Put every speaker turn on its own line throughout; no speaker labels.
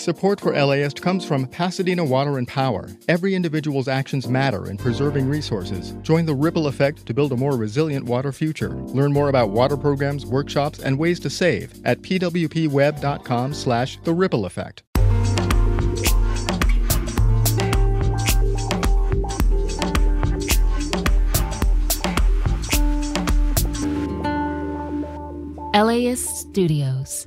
Support for LAist comes from Pasadena Water and Power. Every individual's actions matter in preserving resources. Join the ripple effect to build a more resilient water future. Learn more about water programs, workshops, and ways to save at pwpweb.com slash the ripple effect.
LAist Studios.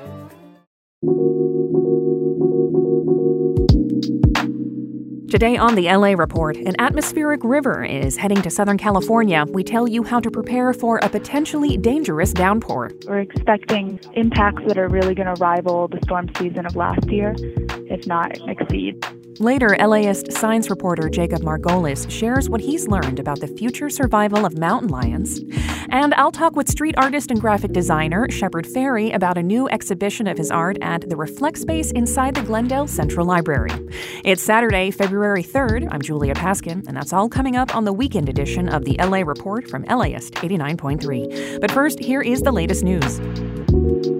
Today on the LA Report, an atmospheric river is heading to Southern California. We tell you how to prepare for a potentially dangerous downpour.
We're expecting impacts that are really going to rival the storm season of last year, if not exceed.
Later, LAist science reporter Jacob Margolis shares what he's learned about the future survival of mountain lions. And I'll talk with street artist and graphic designer Shepard Fairey about a new exhibition of his art at the Reflect Space inside the Glendale Central Library. It's Saturday, February 3rd. I'm Julia Paskin, and that's all coming up on the weekend edition of the LA Report from LAist 89.3. But first, here is the latest news.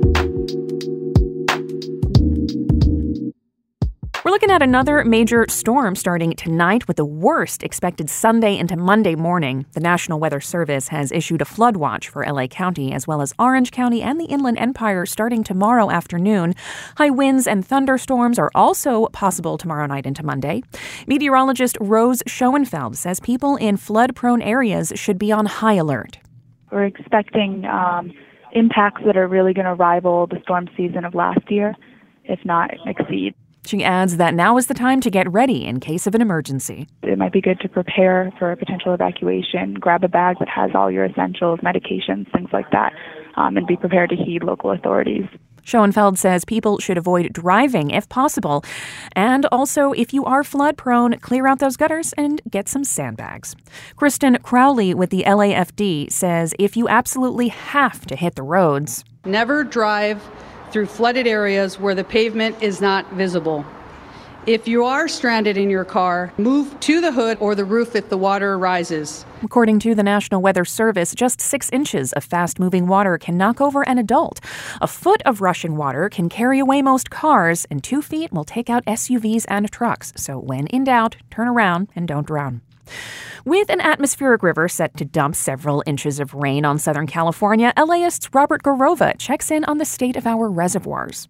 We're looking at another major storm starting tonight with the worst expected Sunday into Monday morning. The National Weather Service has issued a flood watch for LA County as well as Orange County and the Inland Empire starting tomorrow afternoon. High winds and thunderstorms are also possible tomorrow night into Monday. Meteorologist Rose Schoenfeld says people in flood prone areas should be on high alert.
We're expecting um, impacts that are really going to rival the storm season of last year, if not exceed.
She adds that now is the time to get ready in case of an emergency.
It might be good to prepare for a potential evacuation, grab a bag that has all your essentials, medications, things like that, um, and be prepared to heed local authorities.
Schoenfeld says people should avoid driving if possible. And also, if you are flood prone, clear out those gutters and get some sandbags. Kristin Crowley with the LAFD says if you absolutely have to hit the roads,
never drive through flooded areas where the pavement is not visible. If you are stranded in your car, move to the hood or the roof if the water rises.
According to the National Weather Service, just six inches of fast moving water can knock over an adult. A foot of rushing water can carry away most cars, and two feet will take out SUVs and trucks. So when in doubt, turn around and don't drown. With an atmospheric river set to dump several inches of rain on Southern California, LAist's Robert Garrova checks in on the state of our reservoirs.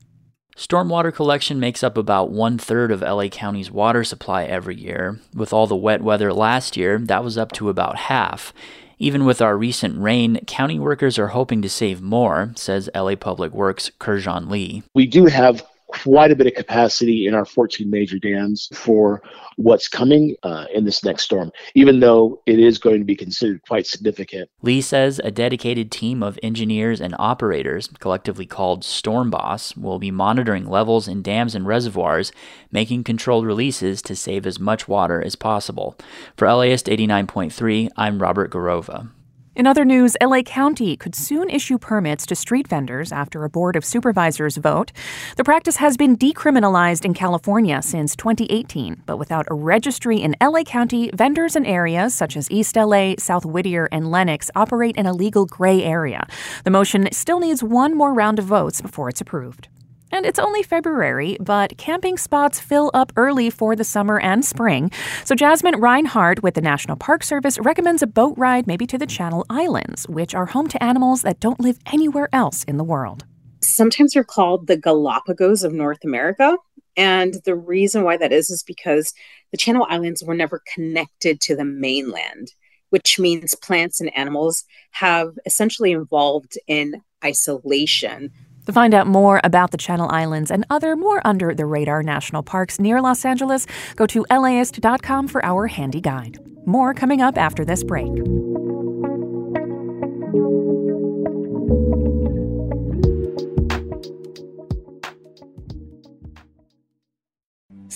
Stormwater collection makes up about one third of LA County's water supply every year. With all the wet weather last year, that was up to about half. Even with our recent rain, county workers are hoping to save more, says LA Public Works Kurjan Lee.
We do have quite a bit of capacity in our 14 major dams for what's coming uh, in this next storm, even though it is going to be considered quite significant.
Lee says a dedicated team of engineers and operators, collectively called Storm Boss, will be monitoring levels in dams and reservoirs, making controlled releases to save as much water as possible. For LAist 89.3, I'm Robert Garrova.
In other news, LA County could soon issue permits to street vendors after a Board of Supervisors vote. The practice has been decriminalized in California since 2018, but without a registry in LA County, vendors in areas such as East LA, South Whittier, and Lennox operate in a legal gray area. The motion still needs one more round of votes before it's approved. And it's only February, but camping spots fill up early for the summer and spring. So Jasmine Reinhardt with the National Park Service recommends a boat ride maybe to the Channel Islands, which are home to animals that don't live anywhere else in the world.
Sometimes they're called the Galapagos of North America. And the reason why that is is because the Channel Islands were never connected to the mainland, which means plants and animals have essentially evolved in isolation
to find out more about the Channel Islands and other more under the radar national parks near Los Angeles, go to laist.com for our handy guide. More coming up after this break.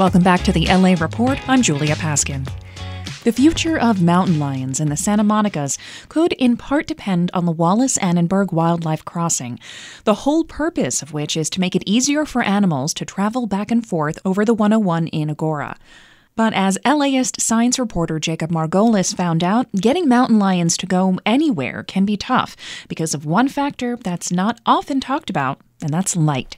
Welcome back to the LA Report. I'm Julia Paskin. The future of mountain lions in the Santa Monicas could in part depend on the Wallis Annenberg Wildlife Crossing, the whole purpose of which is to make it easier for animals to travel back and forth over the 101 in Agoura. But as LAist science reporter Jacob Margolis found out, getting mountain lions to go anywhere can be tough because of one factor that's not often talked about, and that's light.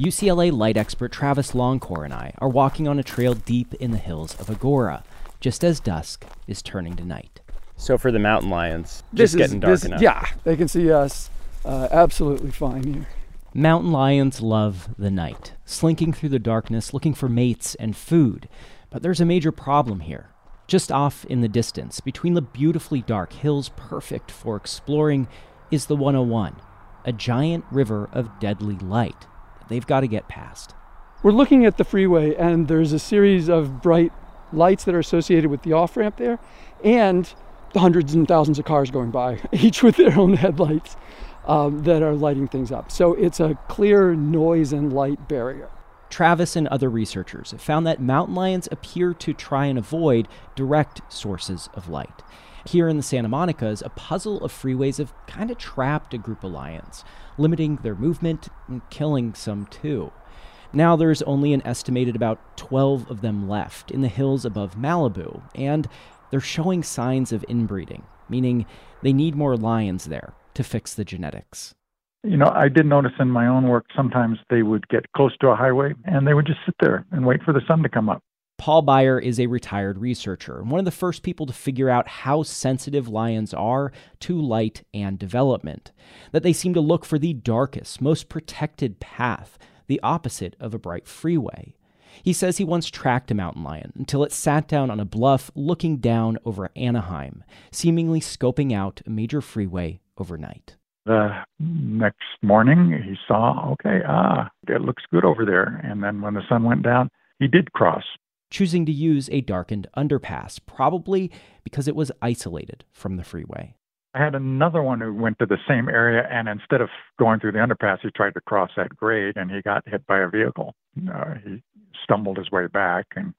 UCLA light expert Travis Longcore and I are walking on a trail deep in the hills of Agoura, just as dusk is turning to night.
So for the mountain lions, just this getting dark
this,
enough.
Yeah, they can see us uh, absolutely fine here.
Mountain lions love the night, slinking through the darkness looking for mates and food. But there's a major problem here. Just off in the distance, between the beautifully dark hills perfect for exploring, is the 101, a giant river of deadly light they've got to get past.
We're looking at the freeway, and there's a series of bright lights that are associated with the off ramp there, and the hundreds and thousands of cars going by, each with their own headlights um, that are lighting things up. So it's a clear noise and light barrier.
Travis and other researchers have found that mountain lions appear to try and avoid direct sources of light. Here in the Santa Monicas, a puzzle of freeways have kind of trapped a group of lions, limiting their movement and killing some too. Now there's only an estimated about 12 of them left in the hills above Malibu, and they're showing signs of inbreeding, meaning they need more lions there to fix the genetics.
You know, I did notice in my own work sometimes they would get close to a highway and they would just sit there and wait for the sun to come up.
Paul Beier is a retired researcher and one of the first people to figure out how sensitive lions are to light and development. That they seem to look for the darkest, most protected path, the opposite of a bright freeway. He says he once tracked a mountain lion until it sat down on a bluff looking down over Anaheim, seemingly scoping out a major freeway overnight.
The next morning, he saw, okay, ah, it looks good over there. And then when the sun went down, he did cross
choosing to use a darkened underpass, probably because it was isolated from the freeway.
I had another one who went to the same area, and instead of going through the underpass, he tried to cross that grade, and he got hit by a vehicle. Uh, he stumbled his way back, and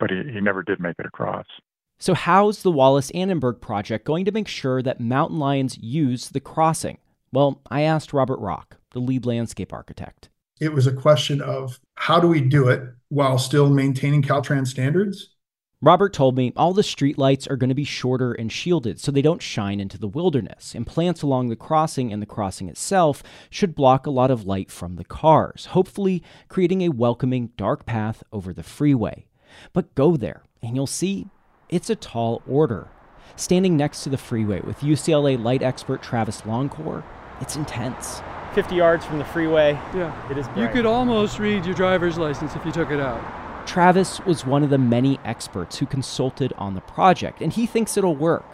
but he, he never did make it across.
So, how's the Wallis Annenberg project going to make sure that mountain lions use the crossing? Well, I asked Robert Rock, the lead landscape architect.
It was a question of how do we do it while still maintaining Caltrans standards?
Robert told me all the streetlights are going to be shorter and shielded so they don't shine into the wilderness, and plants along the crossing and the crossing itself should block a lot of light from the cars, hopefully creating a welcoming dark path over the freeway. But go there, and you'll see it's a tall order. Standing next to the freeway with UCLA light expert Travis Longcore, it's intense.
50 yards from the freeway.
Yeah.
It is bright.
You could almost read your driver's license if you took it out.
Travis was one of the many experts who consulted on the project, and he thinks it'll work.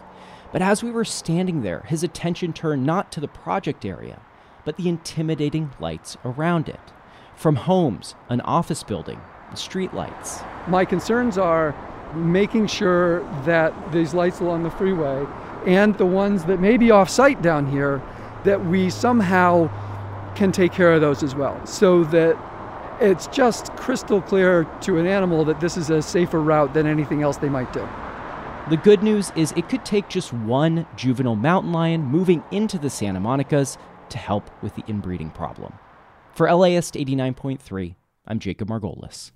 But as we were standing there, his attention turned not to the project area, but the intimidating lights around it. From homes, an office building, and street lights.
My concerns are making sure that these lights along the freeway and the ones that may be off site down here, that we somehow can take care of those as well. So that it's just crystal clear to an animal that this is a safer route than anything else they might do.
The good news is it could take just one juvenile mountain lion moving into the Santa Monica's to help with the inbreeding problem. For LAist 89.3, I'm Jacob Margolis.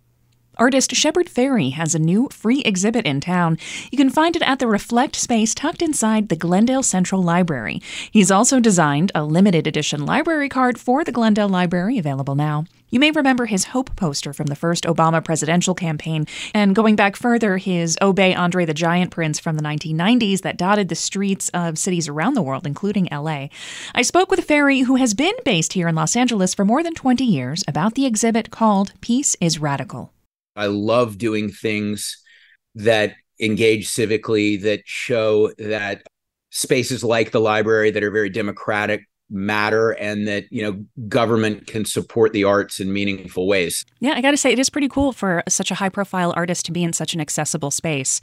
Artist Shepard Fairey has a new free exhibit in town. You can find it at the Reflect space tucked inside the Glendale Central Library. He's also designed a limited edition library card for the Glendale Library, available now. You may remember his Hope poster from the first Obama presidential campaign, and going back further, his Obey Andre the Giant prints from the 1990s that dotted the streets of cities around the world, including LA. I spoke with Fairey, who has been based here in Los Angeles for more than 20 years, about the exhibit called Peace is Radical.
I love doing things that engage civically, that show that spaces like the library that are very democratic matter and that you know government can support the arts in meaningful ways.
Yeah, I got to say it is pretty cool for such a high profile artist to be in such an accessible space.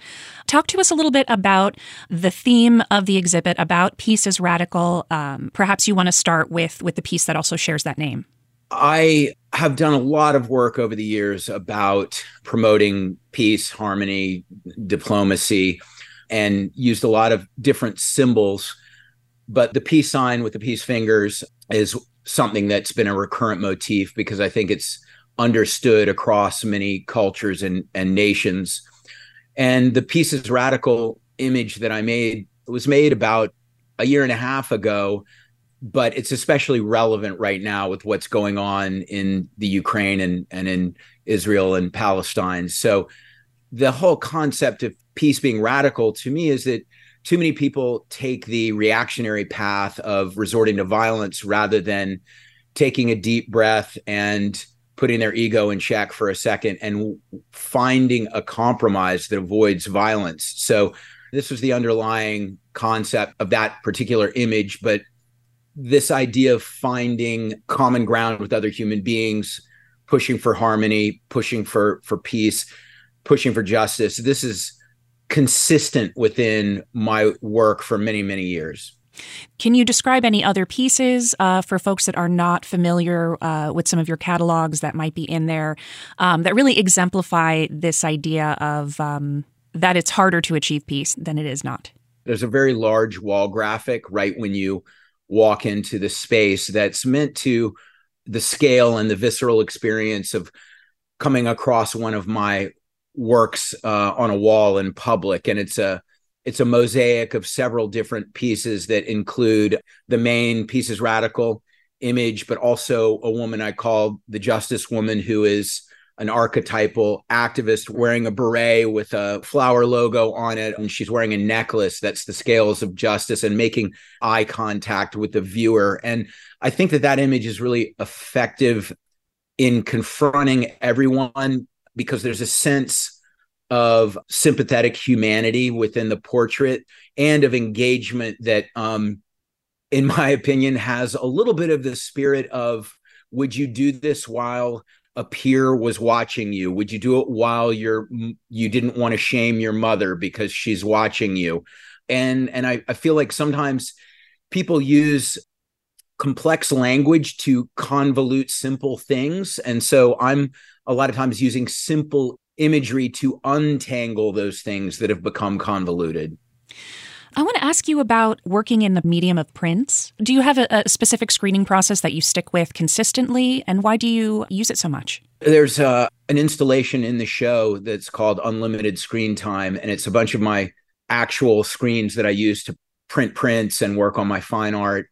Talk to us a little bit about the theme of the exhibit about peace is radical. Um, perhaps you want to start with with the piece that also shares that name.
I have done a lot of work over the years about promoting peace, harmony, diplomacy, and used a lot of different symbols. But the peace sign with the peace fingers is something that's been a recurrent motif because I think it's understood across many cultures and, and nations. And the peace is radical image that I made was made about a year and a half ago but it's especially relevant right now with what's going on in the Ukraine and, and in Israel and Palestine. So the whole concept of peace being radical to me is that too many people take the reactionary path of resorting to violence rather than taking a deep breath and putting their ego in check for a second and finding a compromise that avoids violence. So this was the underlying concept of that particular image, but this idea of finding common ground with other human beings pushing for harmony pushing for for peace pushing for justice this is consistent within my work for many many years
can you describe any other pieces uh, for folks that are not familiar uh, with some of your catalogs that might be in there um, that really exemplify this idea of um, that it's harder to achieve peace than it is not?
There's a very large wall graphic right when you walk into the space that's meant to the scale and the visceral experience of coming across one of my works uh, on a wall in public. And it's a it's a mosaic of several different pieces that include the main pieces radical image but also a woman i call the justice woman who is an archetypal activist wearing a beret with a flower logo on it. And she's wearing a necklace that's the scales of justice and making eye contact with the viewer. And I think that that image is really effective in confronting everyone because there's a sense of sympathetic humanity within the portrait and of engagement that, um, in my opinion, has a little bit of the spirit of would you do this while a peer was watching you would you do it while you're you didn't want to shame your mother because she's watching you? And and I, I feel like sometimes people use complex language to convolute simple things. And so i'm a lot of times using simple imagery to untangle those things that have become convoluted
I want to ask you about working in the medium of prints. Do you have a, a, specific screening process that you stick with consistently, and why do you use it so much?
There's uh, an installation in the show that's called Unlimited Screen Time, and it's a bunch of my actual screens that I use to print prints and work on my fine art.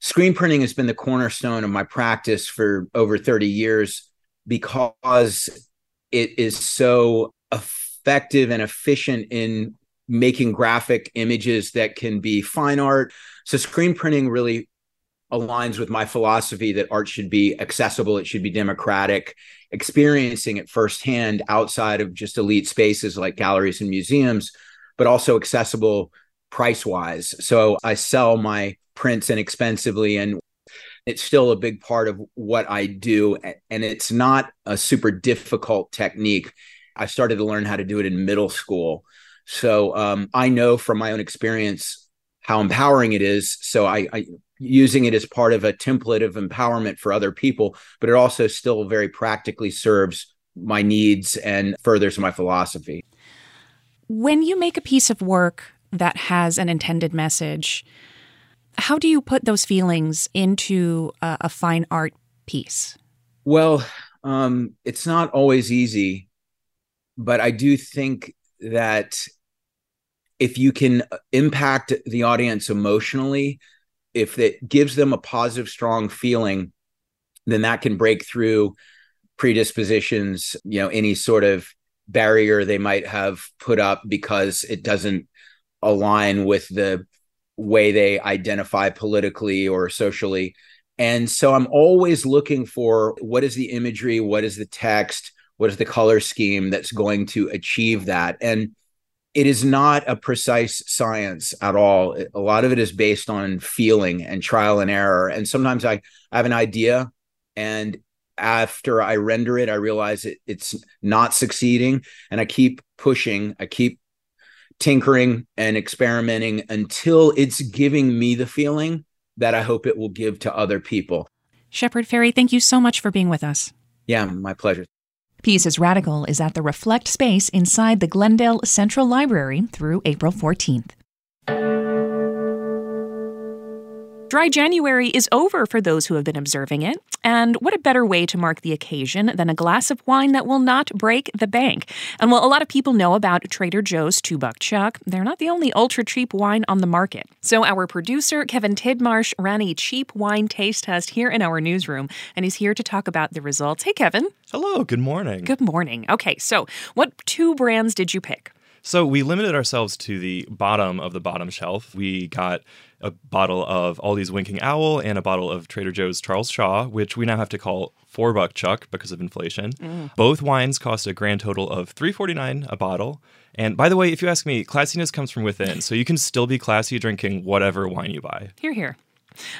Screen printing has been the cornerstone of my practice for over 30 years because it is so effective and efficient in making graphic images that can be fine art. So screen printing really aligns with my philosophy that art should be accessible, it should be democratic, experiencing it firsthand outside of just elite spaces like galleries and museums, but also accessible price wise. So I sell my prints inexpensively and it's still a big part of what I do. And it's not a super difficult technique. I started to learn how to do it in middle school. So um, I know from my own experience how empowering it is. So I, I using it as part of a template of empowerment for other people, but it also still very practically serves my needs and furthers my philosophy.
When you make a piece of work that has an intended message, how do you put those feelings into a, a fine art piece?
Well, um, it's not always easy, but I do think that if you can impact the audience emotionally, if it gives them a positive, strong feeling, then that can break through predispositions, you know, any sort of barrier they might have put up because it doesn't align with the way they identify politically or socially. And so I'm always looking for what is the imagery, what is the text, what is the color scheme that's going to achieve that. And it is not a precise science at all. A lot of it is based on feeling and trial and error. And sometimes I, I have an idea and after I render it, I realize it, it's not succeeding. And I keep pushing, I keep tinkering and experimenting until it's giving me the feeling that I hope it will give to other people.
Shepard Fairey, thank you so much for being with us.
Yeah, my pleasure.
Peace is Radical is at the Reflect space inside the Glendale Central Library through April 14th. Dry January is over for those who have been observing it, and what a better way to mark the occasion than a glass of wine that will not break the bank. And while a lot of people know about Trader Joe's Two Buck Chuck, they're not the only ultra cheap wine on the market. So our producer, Kevin Tidmarsh, ran a cheap wine taste test here in our newsroom, and he's here to talk about the results. Hey, Kevin.
Hello, good morning.
Good morning. Okay, so what two brands did you pick?
So we limited ourselves to the bottom of the bottom shelf. We got a bottle of Aldi's Winking Owl and a bottle of Trader Joe's Charles Shaw, which we now have to call four buck chuck because of inflation. Mm. Both wines cost a grand total of three forty nine a bottle. And by the way, if you ask me, classiness comes from within, so you can still be classy drinking whatever wine you buy.
Here, here.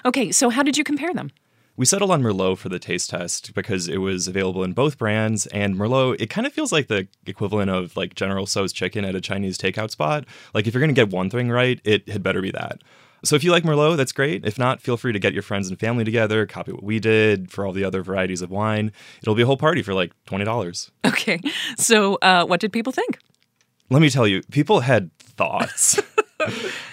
Okay, so how did you compare them?
We settled on Merlot for the taste test because it was available in both brands. And Merlot, it kind of feels like the equivalent of like General Tso's chicken at a Chinese takeout spot. Like if you're going to get one thing right, it had better be that. So if you like Merlot, that's great. If not, feel free to get your friends and family together, copy what we did for all the other varieties of wine. It'll be a whole party for like $20.
Okay. So uh, what did people think?
Let me tell you, people had thoughts.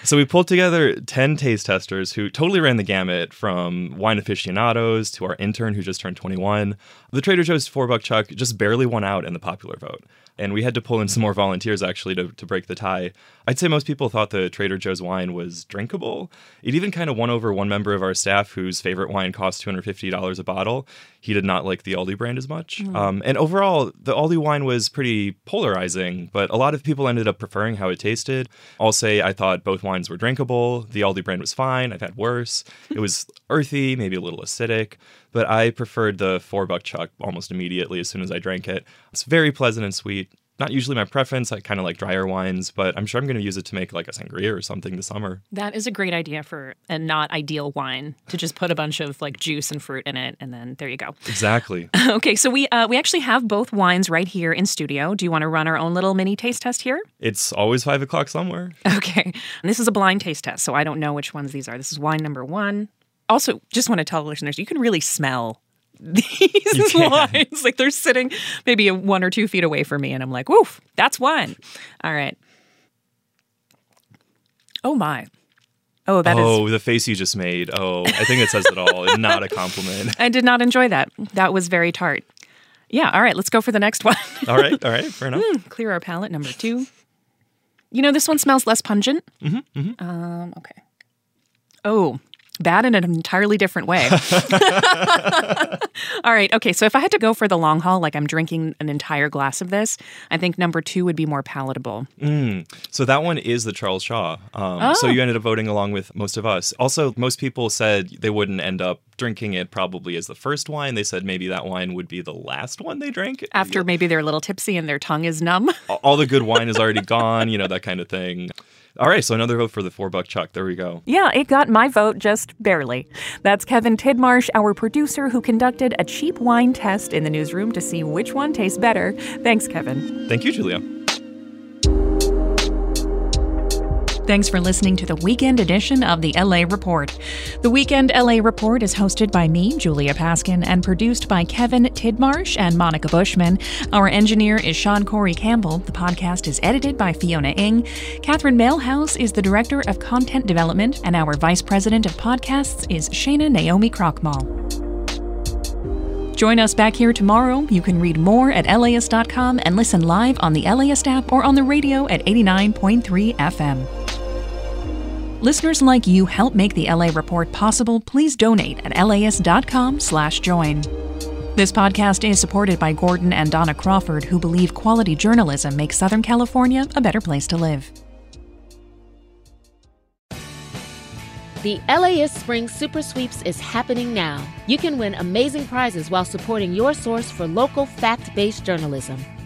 so we pulled together 10 taste testers who totally ran the gamut from wine aficionados to our intern who just turned 21. The Trader Joe's four buck chuck just barely won out in the popular vote and we had to pull in some more volunteers actually to, to break the tie. I'd say most people thought the Trader Joe's wine was drinkable. It even kind of won over one member of our staff whose favorite wine cost $250 a bottle. He did not like the Aldi brand as much. Mm. Um, and overall, the Aldi wine was pretty polarizing, but a lot of people ended up preferring how it tasted. I'll say I thought both wines were drinkable. The Aldi brand was fine. I've had worse. it was earthy, maybe a little acidic but I preferred the four buck chuck almost immediately as soon as I drank it. It's very pleasant and sweet. Not usually my preference. I kind of like drier wines, but I'm sure I'm going to use it to make like a sangria or something this summer.
That is a great idea for a not ideal wine to just put a bunch of like juice and fruit in it, and then there you go.
Exactly.
okay, so we uh, we actually have both wines right here in studio. Do you want to run our own little mini taste test here?
It's always five o'clock somewhere.
Okay, and this is a blind taste test, so I don't know which ones these are. This is wine number one also just want to tell listeners you can really smell these wines. Like they're sitting maybe one or two feet away from me, and I'm like, woof, that's one. All right. Oh my. Oh, that is.
oh, the face you just made. Oh, I think it says it all. not a compliment.
I did not enjoy that. That was very tart. Yeah, all right, let's go for the next one.
all right, all right, fair enough.
Hmm, clear our palate, number two. You know, this one smells less pungent.
Mm-hmm, mm-hmm.
Um, okay. Oh, bad in an entirely different way. All right. Okay. So if I had to go for the long haul, like I'm drinking an entire glass of this, I think number two would be more palatable.
Mm. So that one is the Charles Shaw. Um, So
Oh.
you ended up voting along with most of us. Also, most people said they wouldn't end up drinking it probably as the first wine. They said maybe that wine would be the last one they drank.
After maybe they're a little tipsy and their tongue is numb.
All the good wine is already gone, you know, that kind of thing. All right. So another vote for the four buck chuck. There we go.
Yeah, it got my vote just barely. That's Kevin Tidmarsh, our producer, who conducted a cheap wine test in the newsroom to see which one tastes better. Thanks, Kevin.
Thank you, Julia.
Thanks for listening to the weekend edition of the LA Report. The Weekend LA Report is hosted by me, Julia Paskin, and produced by Kevin Tidmarsh and Monica Bushman. Our engineer is Sean Corey Campbell. The podcast is edited by Fiona Ng. Catherine Mailhouse is the Director of Content Development, and our Vice President of Podcasts is Shana Naomi Krochmal. Join us back here tomorrow. You can read more at LAist.com and listen live on the LAist app or on the radio at 89.3 FM. Listeners like you help make the LA Report possible. Please donate at laist.com/join. This podcast is supported by Gordon and Donna Crawford, who believe quality journalism makes Southern California a better place to live.
The LAist Spring Super Sweeps is happening now. You can win amazing prizes while supporting your source for local fact based journalism.